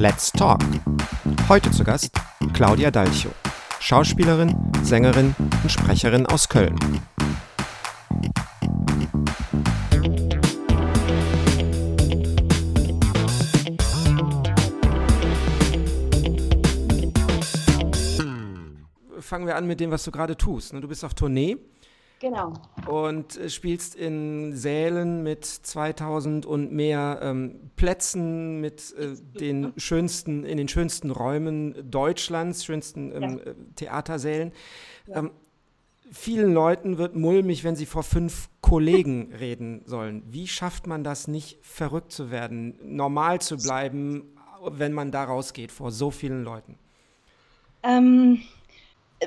Let's Talk. Heute zu Gast Claudia Dalcho, Schauspielerin, Sängerin und Sprecherin aus Köln. Fangen wir an mit dem, was du gerade tust. Du bist auf Tournee Genau. Und äh, spielst in Sälen mit 2000 und mehr ähm, Plätzen, mit äh, den schönsten, in den schönsten Räumen Deutschlands, schönsten ähm, ja. Äh, Theatersälen. Ja. Ähm, vielen Leuten wird mulmig, wenn sie vor fünf Kollegen reden sollen. Wie schafft man das nicht, verrückt zu werden, normal zu bleiben, wenn man da rausgeht vor so vielen Leuten? Ähm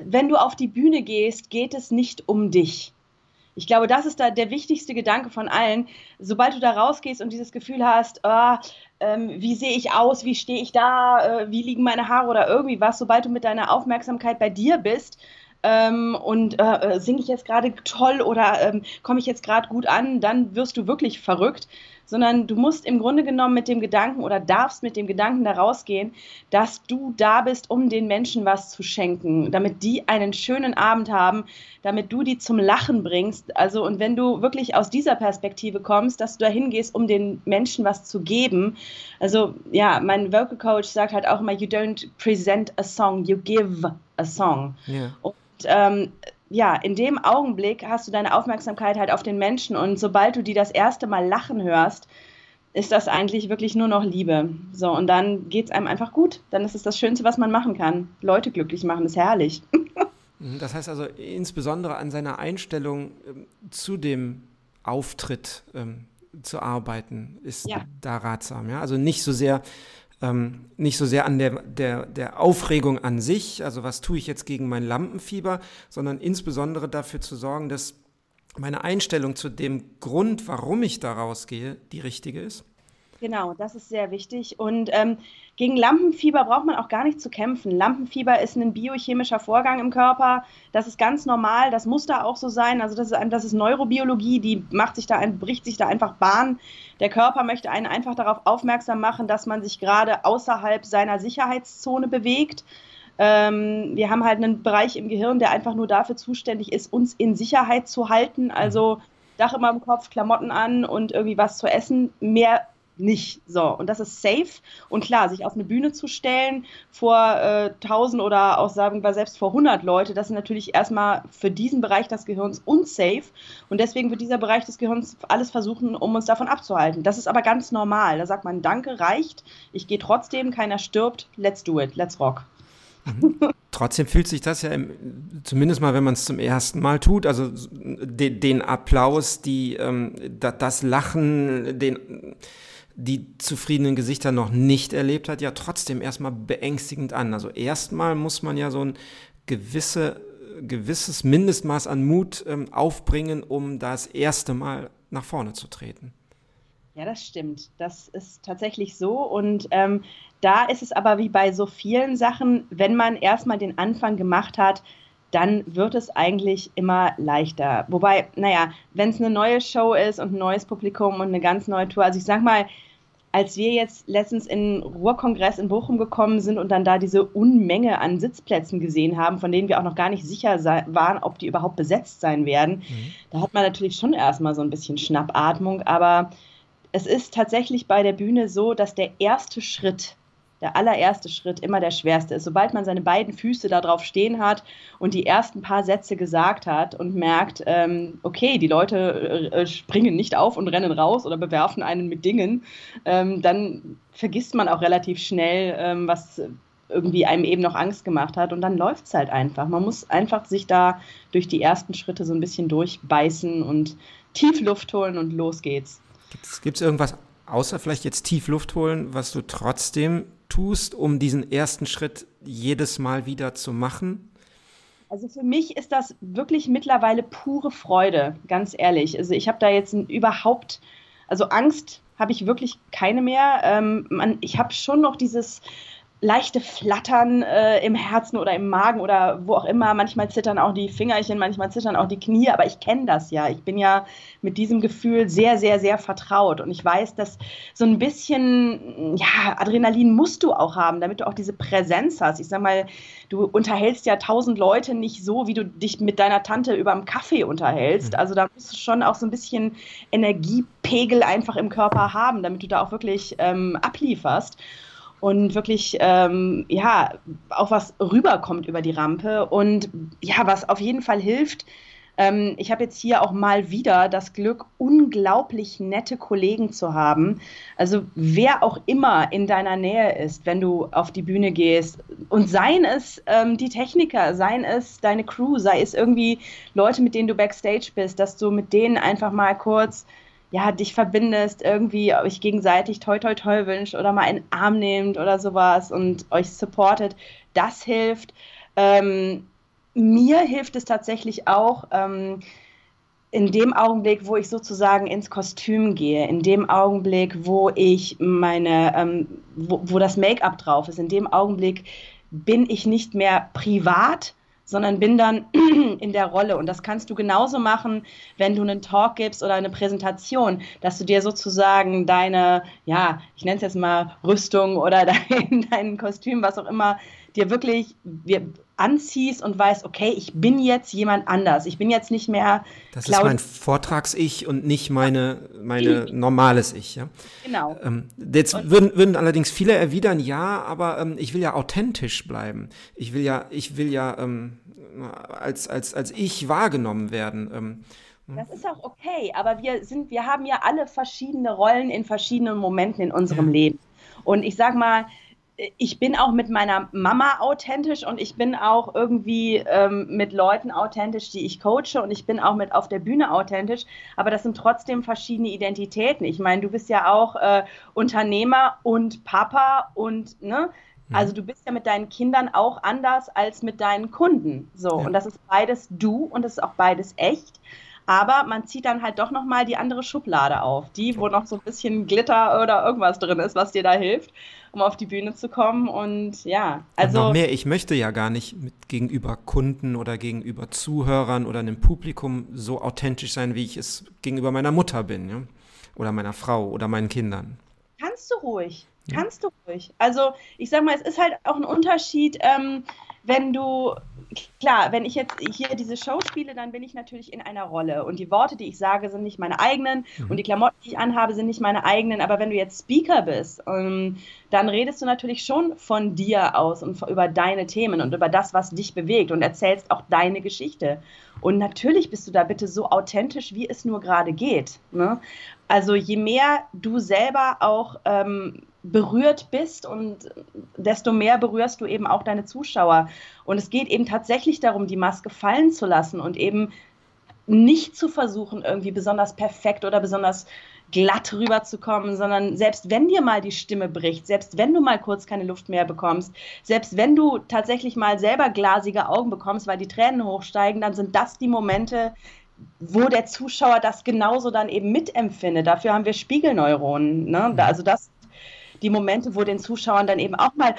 wenn du auf die Bühne gehst, geht es nicht um dich. Ich glaube, das ist da der wichtigste Gedanke von allen. Sobald du da rausgehst und dieses Gefühl hast, oh, ähm, wie sehe ich aus, wie stehe ich da, äh, wie liegen meine Haare oder irgendwie was, sobald du mit deiner Aufmerksamkeit bei dir bist, ähm, und äh, äh singe ich jetzt gerade toll oder ähm, komme ich jetzt gerade gut an, dann wirst du wirklich verrückt sondern du musst im Grunde genommen mit dem Gedanken oder darfst mit dem Gedanken da rausgehen, dass du da bist, um den Menschen was zu schenken, damit die einen schönen Abend haben, damit du die zum Lachen bringst. Also und wenn du wirklich aus dieser Perspektive kommst, dass du dahin gehst, um den Menschen was zu geben. Also ja, mein Vocal Coach sagt halt auch immer, you don't present a song, you give a song. Yeah. Und ähm, ja, in dem Augenblick hast du deine Aufmerksamkeit halt auf den Menschen und sobald du die das erste Mal lachen hörst, ist das eigentlich wirklich nur noch Liebe. So, und dann geht es einem einfach gut. Dann ist es das Schönste, was man machen kann. Leute glücklich machen, ist herrlich. Mhm, das heißt also insbesondere an seiner Einstellung ähm, zu dem Auftritt ähm, zu arbeiten, ist ja. da ratsam. Ja? Also nicht so sehr ähm, nicht so sehr an der, der, der Aufregung an sich, also was tue ich jetzt gegen mein Lampenfieber, sondern insbesondere dafür zu sorgen, dass meine Einstellung zu dem Grund, warum ich da rausgehe, die richtige ist. Genau, das ist sehr wichtig. Und ähm, gegen Lampenfieber braucht man auch gar nicht zu kämpfen. Lampenfieber ist ein biochemischer Vorgang im Körper. Das ist ganz normal. Das muss da auch so sein. Also das ist, das ist Neurobiologie, die macht sich da ein, bricht sich da einfach Bahn. Der Körper möchte einen einfach darauf aufmerksam machen, dass man sich gerade außerhalb seiner Sicherheitszone bewegt. Ähm, wir haben halt einen Bereich im Gehirn, der einfach nur dafür zuständig ist, uns in Sicherheit zu halten. Also Dach immer im Kopf, Klamotten an und irgendwie was zu essen. Mehr nicht. So, und das ist safe. Und klar, sich auf eine Bühne zu stellen vor äh, 1000 oder auch sagen wir selbst vor 100 Leute, das ist natürlich erstmal für diesen Bereich des Gehirns unsafe. Und deswegen wird dieser Bereich des Gehirns alles versuchen, um uns davon abzuhalten. Das ist aber ganz normal. Da sagt man, danke, reicht. Ich gehe trotzdem, keiner stirbt. Let's do it. Let's rock. Trotzdem fühlt sich das ja, im, zumindest mal, wenn man es zum ersten Mal tut, also de, den Applaus, die, ähm, das Lachen, den die zufriedenen Gesichter noch nicht erlebt hat, ja trotzdem erstmal beängstigend an. Also erstmal muss man ja so ein gewisse, gewisses Mindestmaß an Mut ähm, aufbringen, um das erste Mal nach vorne zu treten. Ja, das stimmt. Das ist tatsächlich so. Und ähm, da ist es aber wie bei so vielen Sachen, wenn man erstmal den Anfang gemacht hat, dann wird es eigentlich immer leichter. Wobei, naja, wenn es eine neue Show ist und ein neues Publikum und eine ganz neue Tour, also ich sag mal, als wir jetzt letztens in den Ruhrkongress in Bochum gekommen sind und dann da diese Unmenge an Sitzplätzen gesehen haben, von denen wir auch noch gar nicht sicher waren, ob die überhaupt besetzt sein werden, mhm. da hat man natürlich schon erstmal so ein bisschen Schnappatmung, aber es ist tatsächlich bei der Bühne so, dass der erste Schritt der allererste Schritt immer der schwerste ist. Sobald man seine beiden Füße da drauf stehen hat und die ersten paar Sätze gesagt hat und merkt, ähm, okay, die Leute äh, springen nicht auf und rennen raus oder bewerfen einen mit Dingen, ähm, dann vergisst man auch relativ schnell, ähm, was irgendwie einem eben noch Angst gemacht hat und dann läuft es halt einfach. Man muss einfach sich da durch die ersten Schritte so ein bisschen durchbeißen und tief Luft holen und los geht's. Gibt es irgendwas außer vielleicht jetzt tief Luft holen, was du trotzdem tust, um diesen ersten Schritt jedes Mal wieder zu machen? Also für mich ist das wirklich mittlerweile pure Freude, ganz ehrlich. Also ich habe da jetzt überhaupt, also Angst habe ich wirklich keine mehr. Ähm, man, ich habe schon noch dieses leichte Flattern äh, im Herzen oder im Magen oder wo auch immer. Manchmal zittern auch die Fingerchen, manchmal zittern auch die Knie, aber ich kenne das ja. Ich bin ja mit diesem Gefühl sehr, sehr, sehr vertraut und ich weiß, dass so ein bisschen ja, Adrenalin musst du auch haben, damit du auch diese Präsenz hast. Ich sag mal, du unterhältst ja tausend Leute nicht so, wie du dich mit deiner Tante über dem Kaffee unterhältst. Mhm. Also da musst du schon auch so ein bisschen Energiepegel einfach im Körper haben, damit du da auch wirklich ähm, ablieferst und wirklich, ähm, ja, auch was rüberkommt über die Rampe und ja, was auf jeden Fall hilft. Ähm, ich habe jetzt hier auch mal wieder das Glück, unglaublich nette Kollegen zu haben. Also wer auch immer in deiner Nähe ist, wenn du auf die Bühne gehst und seien es ähm, die Techniker, seien es deine Crew, sei es irgendwie Leute, mit denen du backstage bist, dass du mit denen einfach mal kurz ja, dich verbindest, irgendwie euch gegenseitig toi toi toi wünscht oder mal einen Arm nehmt oder sowas und euch supportet, das hilft. Ähm, mir hilft es tatsächlich auch, ähm, in dem Augenblick, wo ich sozusagen ins Kostüm gehe, in dem Augenblick, wo ich meine, ähm, wo, wo das Make-up drauf ist, in dem Augenblick bin ich nicht mehr privat, sondern bin dann in der Rolle. Und das kannst du genauso machen, wenn du einen Talk gibst oder eine Präsentation, dass du dir sozusagen deine, ja, ich nenne es jetzt mal Rüstung oder dein, dein Kostüm, was auch immer, dir wirklich anziehst und weißt, okay, ich bin jetzt jemand anders. Ich bin jetzt nicht mehr. Das ist mein Vortrags-Ich und nicht meine, meine normales Ich. Ja? Genau. Ähm, jetzt würden, würden allerdings viele erwidern, ja, aber ähm, ich will ja authentisch bleiben. Ich will ja, ich will ja ähm, als, als, als ich wahrgenommen werden. Ähm, hm? das ist auch okay, aber wir sind, wir haben ja alle verschiedene Rollen in verschiedenen Momenten in unserem ja. Leben. Und ich sag mal, ich bin auch mit meiner Mama authentisch und ich bin auch irgendwie ähm, mit Leuten authentisch, die ich coache und ich bin auch mit auf der Bühne authentisch, aber das sind trotzdem verschiedene Identitäten. Ich meine, du bist ja auch äh, Unternehmer und Papa und ne, mhm. also du bist ja mit deinen Kindern auch anders als mit deinen Kunden. So ja. und das ist beides du und das ist auch beides echt. Aber man zieht dann halt doch nochmal die andere Schublade auf, die, wo noch so ein bisschen Glitter oder irgendwas drin ist, was dir da hilft um auf die Bühne zu kommen. Und ja, also. Und noch mehr, ich möchte ja gar nicht mit gegenüber Kunden oder gegenüber Zuhörern oder einem Publikum so authentisch sein, wie ich es gegenüber meiner Mutter bin, ja? Oder meiner Frau oder meinen Kindern. Kannst du ruhig. Kannst du ruhig. Also, ich sag mal, es ist halt auch ein Unterschied, ähm, wenn du, klar, wenn ich jetzt hier diese Show spiele, dann bin ich natürlich in einer Rolle und die Worte, die ich sage, sind nicht meine eigenen mhm. und die Klamotten, die ich anhabe, sind nicht meine eigenen. Aber wenn du jetzt Speaker bist, ähm, dann redest du natürlich schon von dir aus und über deine Themen und über das, was dich bewegt und erzählst auch deine Geschichte. Und natürlich bist du da bitte so authentisch, wie es nur gerade geht. Ne? Also je mehr du selber auch ähm, berührt bist und desto mehr berührst du eben auch deine Zuschauer. Und es geht eben tatsächlich darum, die Maske fallen zu lassen und eben nicht zu versuchen, irgendwie besonders perfekt oder besonders glatt rüberzukommen, sondern selbst wenn dir mal die Stimme bricht, selbst wenn du mal kurz keine Luft mehr bekommst, selbst wenn du tatsächlich mal selber glasige Augen bekommst, weil die Tränen hochsteigen, dann sind das die Momente, wo der Zuschauer das genauso dann eben mitempfindet. Dafür haben wir Spiegelneuronen. Ne? Also das die Momente, wo den Zuschauern dann eben auch mal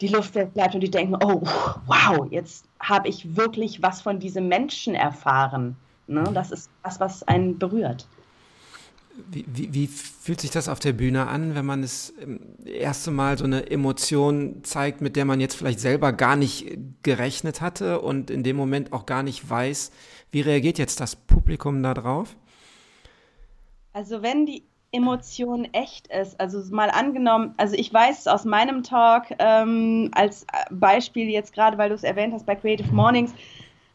die Luft bleibt und die denken, oh, wow, jetzt habe ich wirklich was von diesem Menschen erfahren. Ne? Das ist das, was einen berührt. Wie, wie, wie, fühlt sich das auf der Bühne an, wenn man das erste Mal so eine Emotion zeigt, mit der man jetzt vielleicht selber gar nicht gerechnet hatte und in dem Moment auch gar nicht weiß, wie reagiert jetzt das Publikum darauf? Also wenn die Emotion echt ist. Also mal angenommen, also ich weiß aus meinem Talk ähm, als Beispiel jetzt gerade, weil du es erwähnt hast bei Creative Mornings,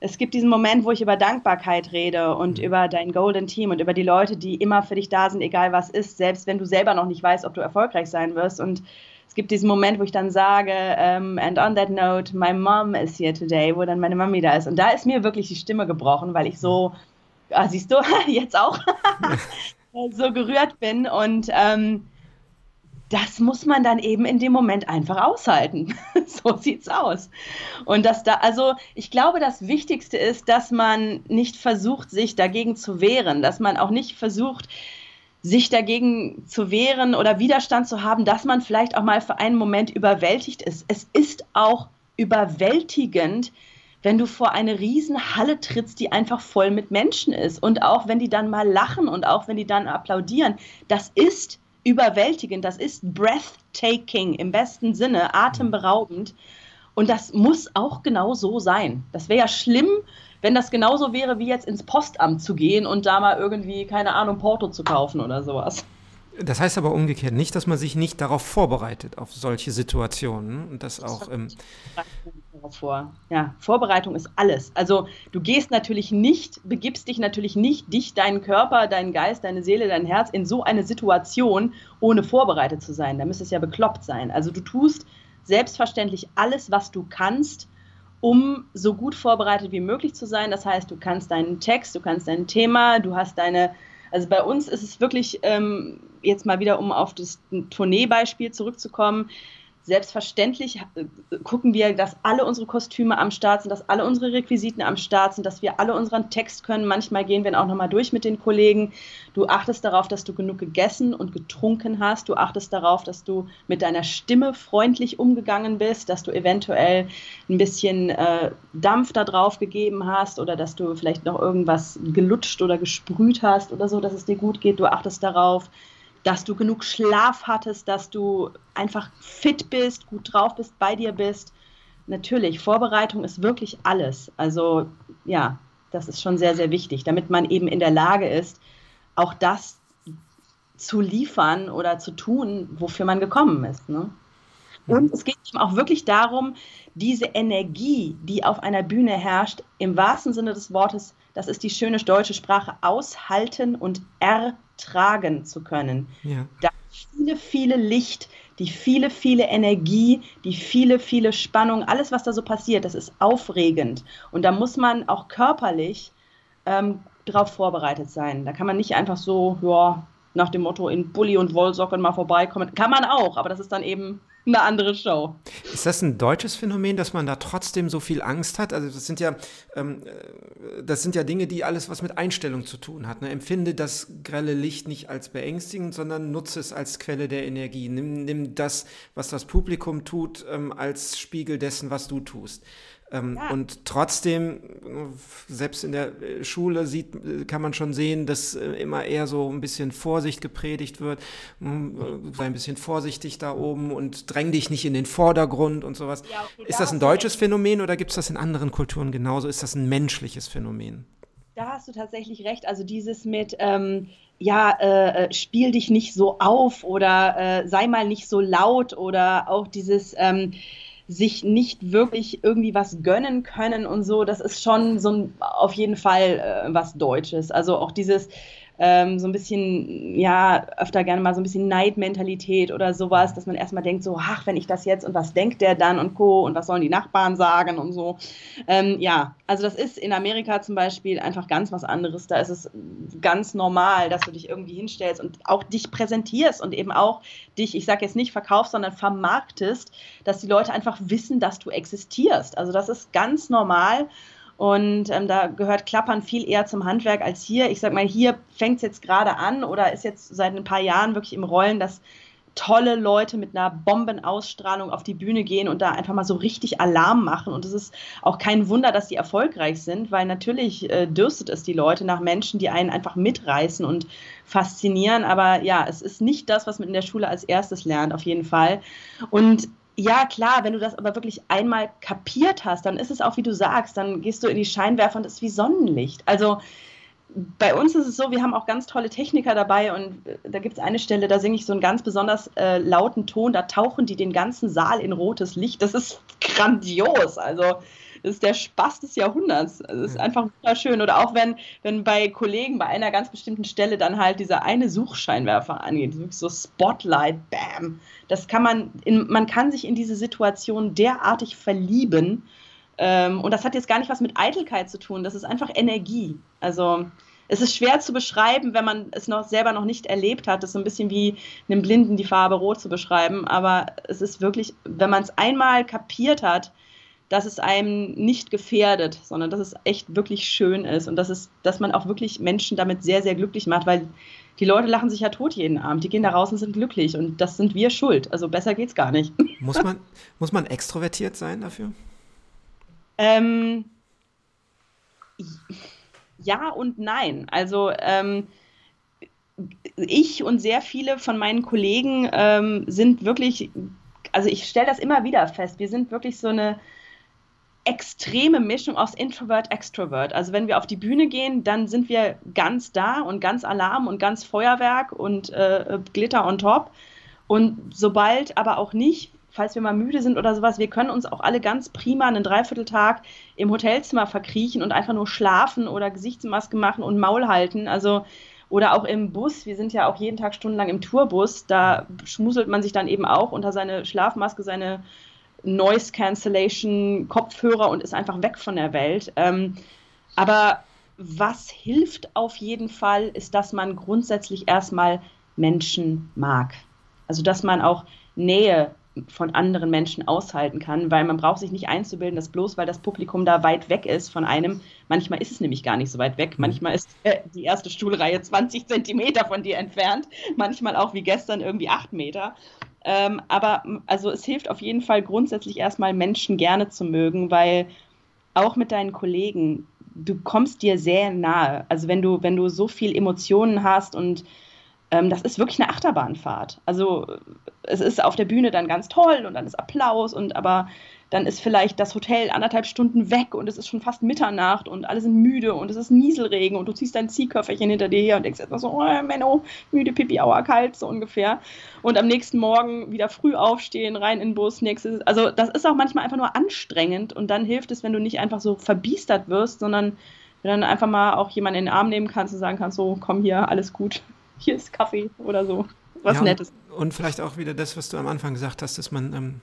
es gibt diesen Moment, wo ich über Dankbarkeit rede und mhm. über dein Golden Team und über die Leute, die immer für dich da sind, egal was ist, selbst wenn du selber noch nicht weißt, ob du erfolgreich sein wirst. Und es gibt diesen Moment, wo ich dann sage, um, ähm, and on that note, my mom is here today, wo dann meine Mami da ist. Und da ist mir wirklich die Stimme gebrochen, weil ich so, ah, siehst du, jetzt auch, so gerührt bin. Und ähm, das muss man dann eben in dem Moment einfach aushalten. so sieht's aus. Und dass da, also ich glaube, das Wichtigste ist, dass man nicht versucht, sich dagegen zu wehren, dass man auch nicht versucht, sich dagegen zu wehren oder Widerstand zu haben, dass man vielleicht auch mal für einen Moment überwältigt ist. Es ist auch überwältigend, wenn du vor eine Riesenhalle trittst, die einfach voll mit Menschen ist. Und auch wenn die dann mal lachen und auch wenn die dann applaudieren, das ist überwältigend, das ist breathtaking im besten Sinne, atemberaubend. Und das muss auch genau so sein. Das wäre ja schlimm, wenn das genauso wäre, wie jetzt ins Postamt zu gehen und da mal irgendwie, keine Ahnung, Porto zu kaufen oder sowas. Das heißt aber umgekehrt nicht, dass man sich nicht darauf vorbereitet, auf solche Situationen und das auch. Vor. Ja, Vorbereitung ist alles. Also du gehst natürlich nicht, begibst dich natürlich nicht, dich, deinen Körper, deinen Geist, deine Seele, dein Herz in so eine Situation, ohne vorbereitet zu sein. Da müsste es ja bekloppt sein. Also du tust selbstverständlich alles, was du kannst, um so gut vorbereitet wie möglich zu sein. Das heißt, du kannst deinen Text, du kannst dein Thema, du hast deine also bei uns ist es wirklich, ähm, jetzt mal wieder, um auf das Tourneebeispiel zurückzukommen, Selbstverständlich äh, gucken wir, dass alle unsere Kostüme am Start sind, dass alle unsere Requisiten am Start sind, dass wir alle unseren Text können. Manchmal gehen wir auch nochmal durch mit den Kollegen. Du achtest darauf, dass du genug gegessen und getrunken hast. Du achtest darauf, dass du mit deiner Stimme freundlich umgegangen bist, dass du eventuell ein bisschen äh, Dampf da drauf gegeben hast oder dass du vielleicht noch irgendwas gelutscht oder gesprüht hast oder so, dass es dir gut geht. Du achtest darauf, dass du genug Schlaf hattest, dass du einfach fit bist, gut drauf bist, bei dir bist. Natürlich, Vorbereitung ist wirklich alles. Also ja, das ist schon sehr, sehr wichtig, damit man eben in der Lage ist, auch das zu liefern oder zu tun, wofür man gekommen ist. Ne? Und es geht eben auch wirklich darum, diese Energie, die auf einer Bühne herrscht, im wahrsten Sinne des Wortes, das ist die schöne deutsche Sprache, aushalten und ertragen zu können. Ja. Da viele, viele Licht, die viele, viele Energie, die viele, viele Spannung, alles, was da so passiert, das ist aufregend. Und da muss man auch körperlich ähm, darauf vorbereitet sein. Da kann man nicht einfach so, ja, nach dem Motto in Bulli und Wollsocken mal vorbeikommen. Kann man auch, aber das ist dann eben eine andere Show. Ist das ein deutsches Phänomen, dass man da trotzdem so viel Angst hat? Also das sind ja, ähm, äh, das sind ja Dinge, die alles was mit Einstellung zu tun hat. Ne? Empfinde das grelle Licht nicht als beängstigend, sondern nutze es als Quelle der Energie. Nimm, nimm das, was das Publikum tut, ähm, als Spiegel dessen, was du tust. Ähm, ja. Und trotzdem, selbst in der äh, Schule sieht, kann man schon sehen, dass äh, immer eher so ein bisschen Vorsicht gepredigt wird. Hm, äh, sei ein bisschen vorsichtig da oben und dräng dich nicht in den Vordergrund und sowas. Ja, okay, ist das ein deutsches Phänomen oder gibt es das in anderen Kulturen genauso? Ist das ein menschliches Phänomen? Da hast du tatsächlich recht. Also dieses mit, ähm, ja, äh, spiel dich nicht so auf oder äh, sei mal nicht so laut oder auch dieses, ähm, sich nicht wirklich irgendwie was gönnen können und so, das ist schon so ein, auf jeden Fall äh, was Deutsches. Also auch dieses, ähm, so ein bisschen, ja, öfter gerne mal so ein bisschen Neidmentalität oder sowas, dass man erstmal denkt, so, ach, wenn ich das jetzt und was denkt der dann und Co. und was sollen die Nachbarn sagen und so. Ähm, ja, also das ist in Amerika zum Beispiel einfach ganz was anderes. Da ist es ganz normal, dass du dich irgendwie hinstellst und auch dich präsentierst und eben auch dich, ich sage jetzt nicht verkaufst, sondern vermarktest, dass die Leute einfach wissen, dass du existierst. Also das ist ganz normal. Und ähm, da gehört Klappern viel eher zum Handwerk als hier. Ich sag mal, hier fängt es jetzt gerade an oder ist jetzt seit ein paar Jahren wirklich im Rollen, dass tolle Leute mit einer Bombenausstrahlung auf die Bühne gehen und da einfach mal so richtig Alarm machen. Und es ist auch kein Wunder, dass die erfolgreich sind, weil natürlich äh, dürstet es die Leute nach Menschen, die einen einfach mitreißen und faszinieren. Aber ja, es ist nicht das, was man in der Schule als erstes lernt, auf jeden Fall. Und ja, klar, wenn du das aber wirklich einmal kapiert hast, dann ist es auch, wie du sagst, dann gehst du in die Scheinwerfer und es ist wie Sonnenlicht. Also bei uns ist es so, wir haben auch ganz tolle Techniker dabei und äh, da gibt es eine Stelle, da singe ich so einen ganz besonders äh, lauten Ton, da tauchen die den ganzen Saal in rotes Licht. Das ist grandios. Also das ist der Spaß des Jahrhunderts. Also es ist einfach wunderschön. Oder auch wenn, wenn bei Kollegen bei einer ganz bestimmten Stelle dann halt dieser eine Suchscheinwerfer angeht, so Spotlight, bam. Das kann man, in, man kann sich in diese Situation derartig verlieben. Ähm, und das hat jetzt gar nicht was mit Eitelkeit zu tun. Das ist einfach Energie. Also es ist schwer zu beschreiben, wenn man es noch selber noch nicht erlebt hat. Das ist so ein bisschen wie einem Blinden die Farbe rot zu beschreiben. Aber es ist wirklich, wenn man es einmal kapiert hat, dass es einem nicht gefährdet, sondern dass es echt wirklich schön ist und dass, es, dass man auch wirklich Menschen damit sehr, sehr glücklich macht, weil die Leute lachen sich ja tot jeden Abend. Die gehen da raus und sind glücklich und das sind wir schuld. Also besser geht's gar nicht. Muss man, muss man extrovertiert sein dafür? Ähm, ja und nein. Also ähm, ich und sehr viele von meinen Kollegen ähm, sind wirklich, also ich stelle das immer wieder fest, wir sind wirklich so eine extreme Mischung aus Introvert, Extrovert. Also wenn wir auf die Bühne gehen, dann sind wir ganz da und ganz Alarm und ganz Feuerwerk und äh, Glitter on top. Und sobald aber auch nicht, falls wir mal müde sind oder sowas, wir können uns auch alle ganz prima einen Dreivierteltag im Hotelzimmer verkriechen und einfach nur schlafen oder Gesichtsmaske machen und Maul halten. Also oder auch im Bus, wir sind ja auch jeden Tag stundenlang im Tourbus, da schmuselt man sich dann eben auch unter seine Schlafmaske, seine Noise Cancellation, Kopfhörer und ist einfach weg von der Welt. Ähm, aber was hilft auf jeden Fall, ist, dass man grundsätzlich erstmal Menschen mag. Also dass man auch Nähe von anderen Menschen aushalten kann, weil man braucht sich nicht einzubilden, dass bloß weil das Publikum da weit weg ist von einem, manchmal ist es nämlich gar nicht so weit weg, manchmal ist äh, die erste Stuhlreihe 20 Zentimeter von dir entfernt, manchmal auch wie gestern irgendwie acht Meter. Ähm, aber also es hilft auf jeden Fall grundsätzlich erstmal Menschen gerne zu mögen, weil auch mit deinen Kollegen, du kommst dir sehr nahe. Also wenn du, wenn du so viel Emotionen hast und ähm, das ist wirklich eine Achterbahnfahrt. Also es ist auf der Bühne dann ganz toll und dann ist Applaus und aber dann ist vielleicht das Hotel anderthalb Stunden weg und es ist schon fast Mitternacht und alle sind müde und es ist Nieselregen und du ziehst dein Ziehköfferchen hinter dir her und denkst erstmal so, oh, Menno, müde, Pipi, Aua, kalt, so ungefähr. Und am nächsten Morgen wieder früh aufstehen, rein in den Bus, nächstes. Also das ist auch manchmal einfach nur anstrengend und dann hilft es, wenn du nicht einfach so verbiestert wirst, sondern wenn dann einfach mal auch jemanden in den Arm nehmen kannst und sagen kannst, so, komm hier, alles gut, hier ist Kaffee oder so. Was ja, Nettes. Und, und, vielleicht auch wieder das, was du am Anfang gesagt hast, dass man ähm,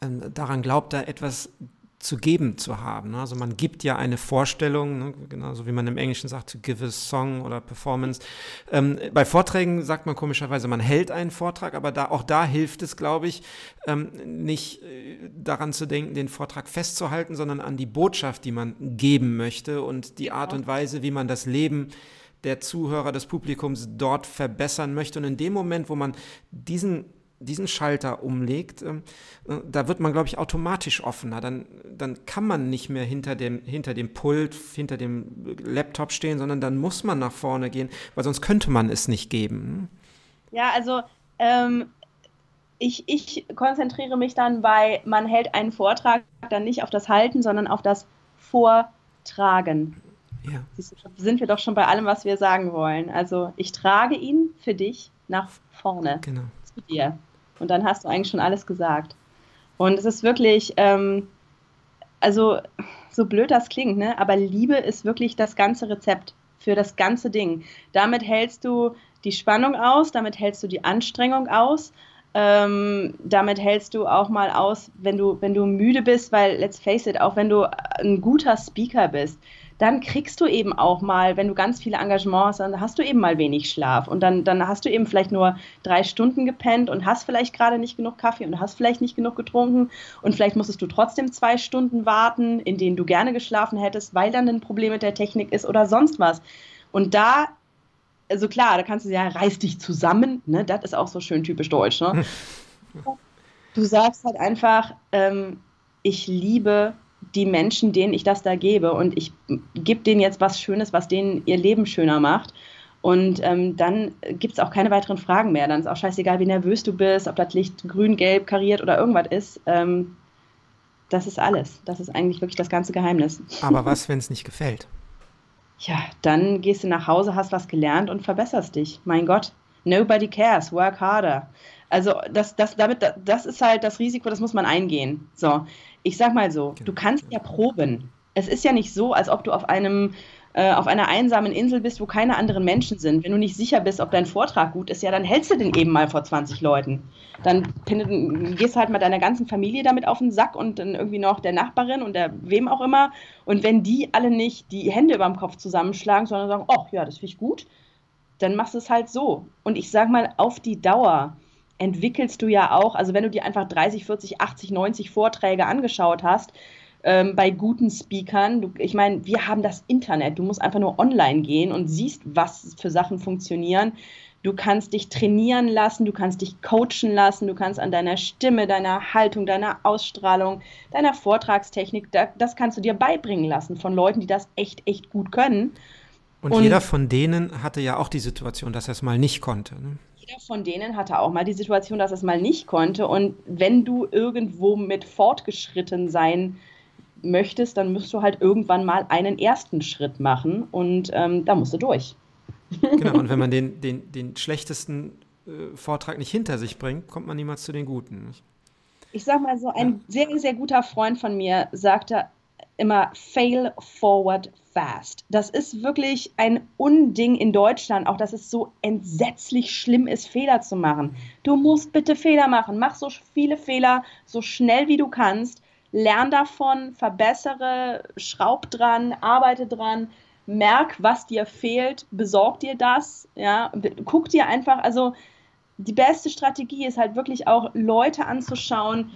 daran glaubt, da etwas zu geben zu haben. Also man gibt ja eine Vorstellung, ne? genauso wie man im Englischen sagt, to give a song oder Performance. Ähm, bei Vorträgen sagt man komischerweise, man hält einen Vortrag, aber da, auch da hilft es, glaube ich, ähm, nicht äh, daran zu denken, den Vortrag festzuhalten, sondern an die Botschaft, die man geben möchte und die Art und Weise, wie man das Leben der Zuhörer, des Publikums dort verbessern möchte. Und in dem Moment, wo man diesen diesen Schalter umlegt, ähm, äh, da wird man, glaube ich, automatisch offener. Dann, dann kann man nicht mehr hinter dem, hinter dem Pult, hinter dem Laptop stehen, sondern dann muss man nach vorne gehen, weil sonst könnte man es nicht geben. Ja, also ähm, ich, ich konzentriere mich dann bei, man hält einen Vortrag dann nicht auf das Halten, sondern auf das Vortragen. Ja. Sind wir doch schon bei allem, was wir sagen wollen. Also ich trage ihn für dich nach vorne. Genau. Zu dir. Und dann hast du eigentlich schon alles gesagt. Und es ist wirklich, ähm, also so blöd das klingt, ne? aber Liebe ist wirklich das ganze Rezept für das ganze Ding. Damit hältst du die Spannung aus, damit hältst du die Anstrengung aus, ähm, damit hältst du auch mal aus, wenn du, wenn du müde bist, weil, let's face it, auch wenn du ein guter Speaker bist, dann kriegst du eben auch mal, wenn du ganz viele Engagements hast, dann hast du eben mal wenig Schlaf und dann, dann hast du eben vielleicht nur drei Stunden gepennt und hast vielleicht gerade nicht genug Kaffee und hast vielleicht nicht genug getrunken und vielleicht musstest du trotzdem zwei Stunden warten, in denen du gerne geschlafen hättest, weil dann ein Problem mit der Technik ist oder sonst was. Und da also klar, da kannst du ja, reiß dich zusammen, ne? Das ist auch so schön typisch deutsch, ne? du sagst halt einfach, ähm, ich liebe die Menschen, denen ich das da gebe. Und ich gebe denen jetzt was Schönes, was denen ihr Leben schöner macht. Und ähm, dann gibt es auch keine weiteren Fragen mehr. Dann ist auch scheißegal, wie nervös du bist, ob das Licht grün, gelb, kariert oder irgendwas ist. Ähm, das ist alles. Das ist eigentlich wirklich das ganze Geheimnis. Aber was, wenn es nicht gefällt? Ja, dann gehst du nach Hause, hast was gelernt und verbesserst dich. Mein Gott. Nobody cares. Work harder. Also das, das, damit, das ist halt das Risiko, das muss man eingehen. So, ich sag mal so, du kannst ja proben. Es ist ja nicht so, als ob du auf einem äh, auf einer einsamen Insel bist, wo keine anderen Menschen sind. Wenn du nicht sicher bist, ob dein Vortrag gut ist, ja, dann hältst du den eben mal vor 20 Leuten. Dann gehst halt mal deiner ganzen Familie damit auf den Sack und dann irgendwie noch der Nachbarin und der wem auch immer. Und wenn die alle nicht die Hände über dem Kopf zusammenschlagen, sondern sagen, oh ja, das finde ich gut, dann machst du es halt so. Und ich sag mal, auf die Dauer entwickelst du ja auch, also wenn du dir einfach 30, 40, 80, 90 Vorträge angeschaut hast, ähm, bei guten Speakern. Du, ich meine, wir haben das Internet. Du musst einfach nur online gehen und siehst, was für Sachen funktionieren. Du kannst dich trainieren lassen, du kannst dich coachen lassen, du kannst an deiner Stimme, deiner Haltung, deiner Ausstrahlung, deiner Vortragstechnik, das kannst du dir beibringen lassen von Leuten, die das echt, echt gut können. Und, und jeder von denen hatte ja auch die Situation, dass er es mal nicht konnte. Ne? Jeder von denen hatte auch mal die Situation, dass er es mal nicht konnte. Und wenn du irgendwo mit fortgeschritten sein möchtest, dann musst du halt irgendwann mal einen ersten Schritt machen und ähm, da musst du durch. Genau, und wenn man den, den, den schlechtesten äh, Vortrag nicht hinter sich bringt, kommt man niemals zu den guten. Nicht? Ich sag mal so, ein ja. sehr, sehr guter Freund von mir sagte immer, fail forward fast. Das ist wirklich ein Unding in Deutschland, auch dass es so entsetzlich schlimm ist, Fehler zu machen. Du musst bitte Fehler machen. Mach so viele Fehler, so schnell wie du kannst. Lern davon, verbessere, schraub dran, arbeite dran merk, was dir fehlt, besorg dir das, ja, guck dir einfach, also die beste Strategie ist halt wirklich auch Leute anzuschauen,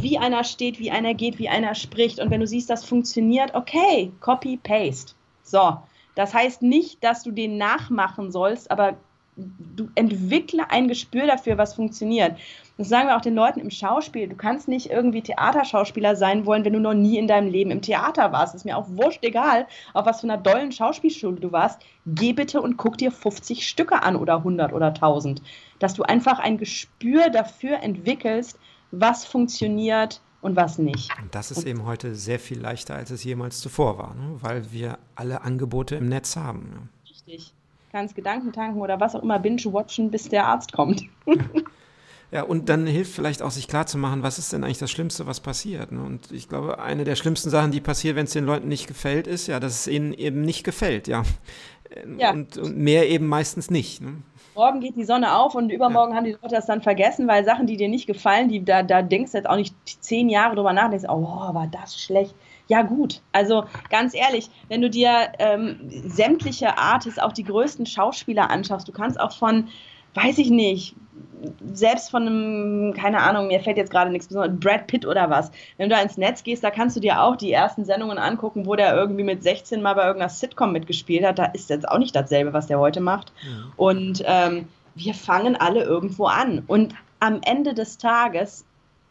wie einer steht, wie einer geht, wie einer spricht und wenn du siehst, das funktioniert, okay, copy, paste. So, das heißt nicht, dass du den nachmachen sollst, aber du entwickle ein Gespür dafür, was funktioniert. Das sagen wir auch den Leuten im Schauspiel. Du kannst nicht irgendwie Theaterschauspieler sein wollen, wenn du noch nie in deinem Leben im Theater warst. ist mir auch wurscht egal, auf was für einer dollen Schauspielschule du warst. Geh bitte und guck dir 50 Stücke an oder 100 oder 1000. Dass du einfach ein Gespür dafür entwickelst, was funktioniert und was nicht. Und das ist und eben heute sehr viel leichter, als es jemals zuvor war, ne? weil wir alle Angebote im Netz haben. Ne? Richtig. Kannst Gedanken tanken oder was auch immer binge-watchen, bis der Arzt kommt. Ja, und dann hilft vielleicht auch, sich klarzumachen, was ist denn eigentlich das Schlimmste, was passiert. Ne? Und ich glaube, eine der schlimmsten Sachen, die passiert, wenn es den Leuten nicht gefällt, ist ja, dass es ihnen eben nicht gefällt, ja. ja. Und, und mehr eben meistens nicht. Ne? Morgen geht die Sonne auf und übermorgen ja. haben die Leute das dann vergessen, weil Sachen, die dir nicht gefallen, die, da, da denkst du jetzt auch nicht zehn Jahre drüber nach, denkst, oh, war das schlecht. Ja, gut. Also ganz ehrlich, wenn du dir ähm, sämtliche Artists, auch die größten Schauspieler anschaust, du kannst auch von, weiß ich nicht, selbst von einem, keine Ahnung, mir fällt jetzt gerade nichts besonders, Brad Pitt oder was. Wenn du da ins Netz gehst, da kannst du dir auch die ersten Sendungen angucken, wo der irgendwie mit 16 mal bei irgendeiner Sitcom mitgespielt hat. Da ist jetzt auch nicht dasselbe, was der heute macht. Ja. Und ähm, wir fangen alle irgendwo an. Und am Ende des Tages,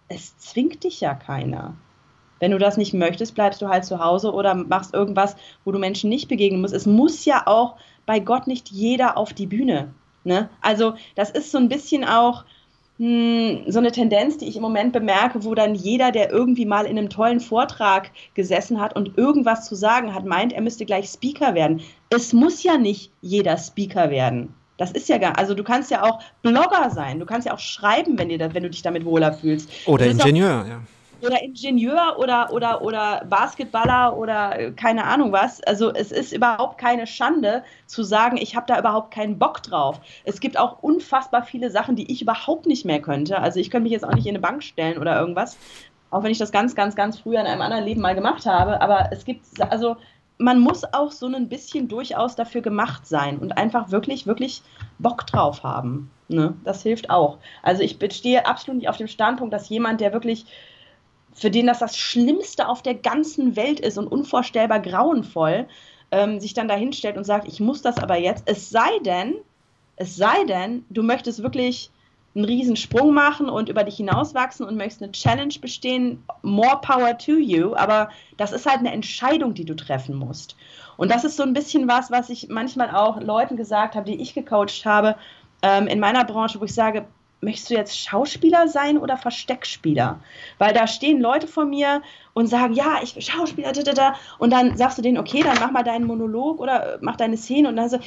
es zwingt dich ja keiner. Wenn du das nicht möchtest, bleibst du halt zu Hause oder machst irgendwas, wo du Menschen nicht begegnen musst. Es muss ja auch bei Gott nicht jeder auf die Bühne. Ne? Also das ist so ein bisschen auch mh, hm, so eine Tendenz, die ich im Moment bemerke, wo dann jeder, der irgendwie mal in einem tollen Vortrag gesessen hat und irgendwas zu sagen hat, meint, er müsste gleich Speaker werden. Es muss ja nicht jeder Speaker werden. Das ist ja gar, also du kannst ja auch Blogger sein, du kannst ja auch schreiben, wenn, dir das, wenn du dich damit wohler fühlst. Oder Ingenieur, auch, ja oder Ingenieur oder, oder, oder Basketballer oder äh, keine Ahnung was. Also es ist überhaupt keine Schande zu sagen, ich habe da überhaupt keinen Bock drauf. Es gibt auch unfassbar viele Sachen, die ich überhaupt nicht mehr könnte. Also ich könnte mich jetzt auch nicht in eine Bank stellen oder irgendwas, auch wenn ich das ganz, ganz, ganz früher in einem anderen Leben mal gemacht habe. Aber es gibt, also man muss auch so ein bisschen durchaus dafür gemacht sein und einfach wirklich, wirklich Bock drauf haben. Ne? Das hilft auch. Also ich stehe absolut nicht auf dem Standpunkt, dass jemand, der wirklich für den das das Schlimmste auf der ganzen Welt ist und unvorstellbar grauenvoll, ähm, sich dann dahinstellt und sagt, ich muss das aber jetzt. Es sei denn, es sei denn, du möchtest wirklich einen riesen Sprung machen und über dich hinauswachsen und möchtest eine Challenge bestehen, more power to you, aber das ist halt eine Entscheidung, die du treffen musst. Und das ist so ein bisschen was, was ich manchmal auch Leuten gesagt habe, die ich gecoacht habe ähm, in meiner Branche, wo ich sage, möchtest du jetzt Schauspieler sein oder Versteckspieler? Weil da stehen Leute vor mir und sagen, ja, ich bin Schauspieler, da, da, da. und dann sagst du denen, okay, dann mach mal deinen Monolog oder mach deine Szene und dann so,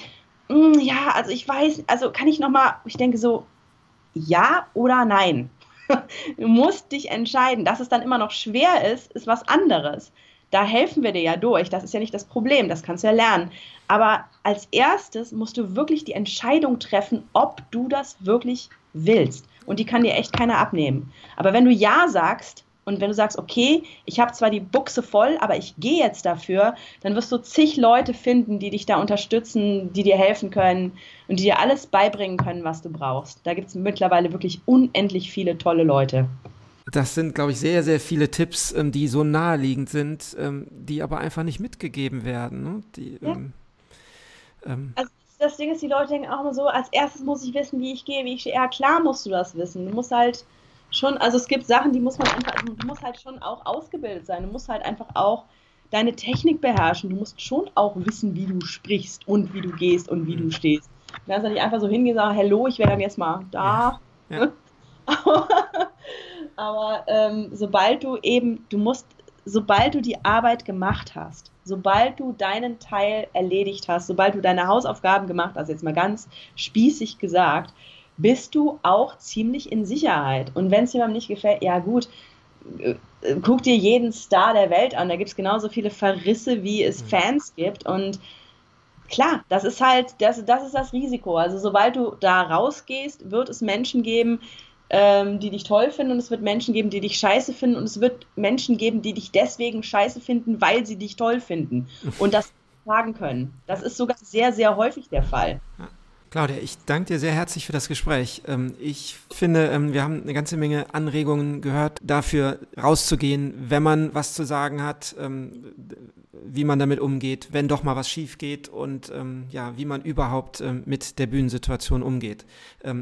mm, ja, also ich weiß, also kann ich nochmal, ich denke so, ja oder nein. du musst dich entscheiden. Dass es dann immer noch schwer ist, ist was anderes. Da helfen wir dir ja durch. Das ist ja nicht das Problem. Das kannst du ja lernen. Aber als erstes musst du wirklich die Entscheidung treffen, ob du das wirklich willst. Und die kann dir echt keiner abnehmen. Aber wenn du Ja sagst, Und wenn du sagst, okay, ich habe zwar die Buchse voll, aber ich gehe jetzt dafür, dann wirst du zig Leute finden, die dich da unterstützen, die dir helfen können und die dir alles beibringen können, was du brauchst. Da gibt es mittlerweile wirklich unendlich viele tolle Leute. Das sind, glaube ich, sehr, sehr viele Tipps, ähm, die so naheliegend sind, ähm, die aber einfach nicht mitgegeben werden. Ne? Die, ja. ähm, ähm also das Ding ist, die Leute denken auch immer so, als erstes muss ich wissen, wie ich gehe, wie ich stehe. Ja, klar musst du das wissen. Du musst halt schon, also es gibt Sachen, die muss man einfach, also du musst halt schon auch ausgebildet sein. Du musst halt einfach auch deine Technik beherrschen. Du musst schon auch wissen, wie du sprichst und wie du gehst und wie du mhm. stehst. Du kannst ja nicht einfach so hingehen und sagen, hello, ich wäre dann jetzt mal da. Ja. Ja. aber, aber ähm, sobald du eben, du musst, sobald du die Arbeit gemacht hast, sobald du deinen Teil erledigt hast, sobald du deine Hausaufgaben gemacht hast, jetzt mal ganz spießig gesagt, bist du auch ziemlich in Sicherheit. Und wenn es jemandem nicht gefällt, ja gut, äh, guck dir jeden Star der Welt an. Da gibt es genauso viele Verrisse, wie es mhm. Fans gibt. Und klar, das ist halt, das, das ist das Risiko. Also sobald du da rausgehst, wird es Menschen geben, ähm, die dich toll finden und es wird Menschen geben, die dich scheiße finden und es wird Menschen geben, die dich deswegen scheiße finden, weil sie dich toll finden und das sagen können. Das ist sogar sehr, sehr häufig der Fall. Claudia, ich danke dir sehr herzlich für das Gespräch. Ähm, ich finde, ähm, wir haben eine ganze Menge Anregungen gehört, dafür rauszugehen, wenn man was zu sagen hat, ähm, wie man damit umgeht, wenn doch mal was schief geht und ja, wie man überhaupt mit der Bühnensituation umgeht.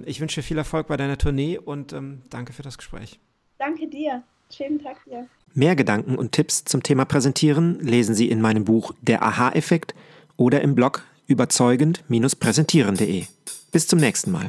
Ich wünsche dir viel Erfolg bei deiner Tournee und danke für das Gespräch. Danke dir. Schönen Tag dir. Mehr Gedanken und Tipps zum Thema Präsentieren lesen Sie in meinem Buch Der Aha-Effekt oder im Blog überzeugend-präsentieren.de. Bis zum nächsten Mal.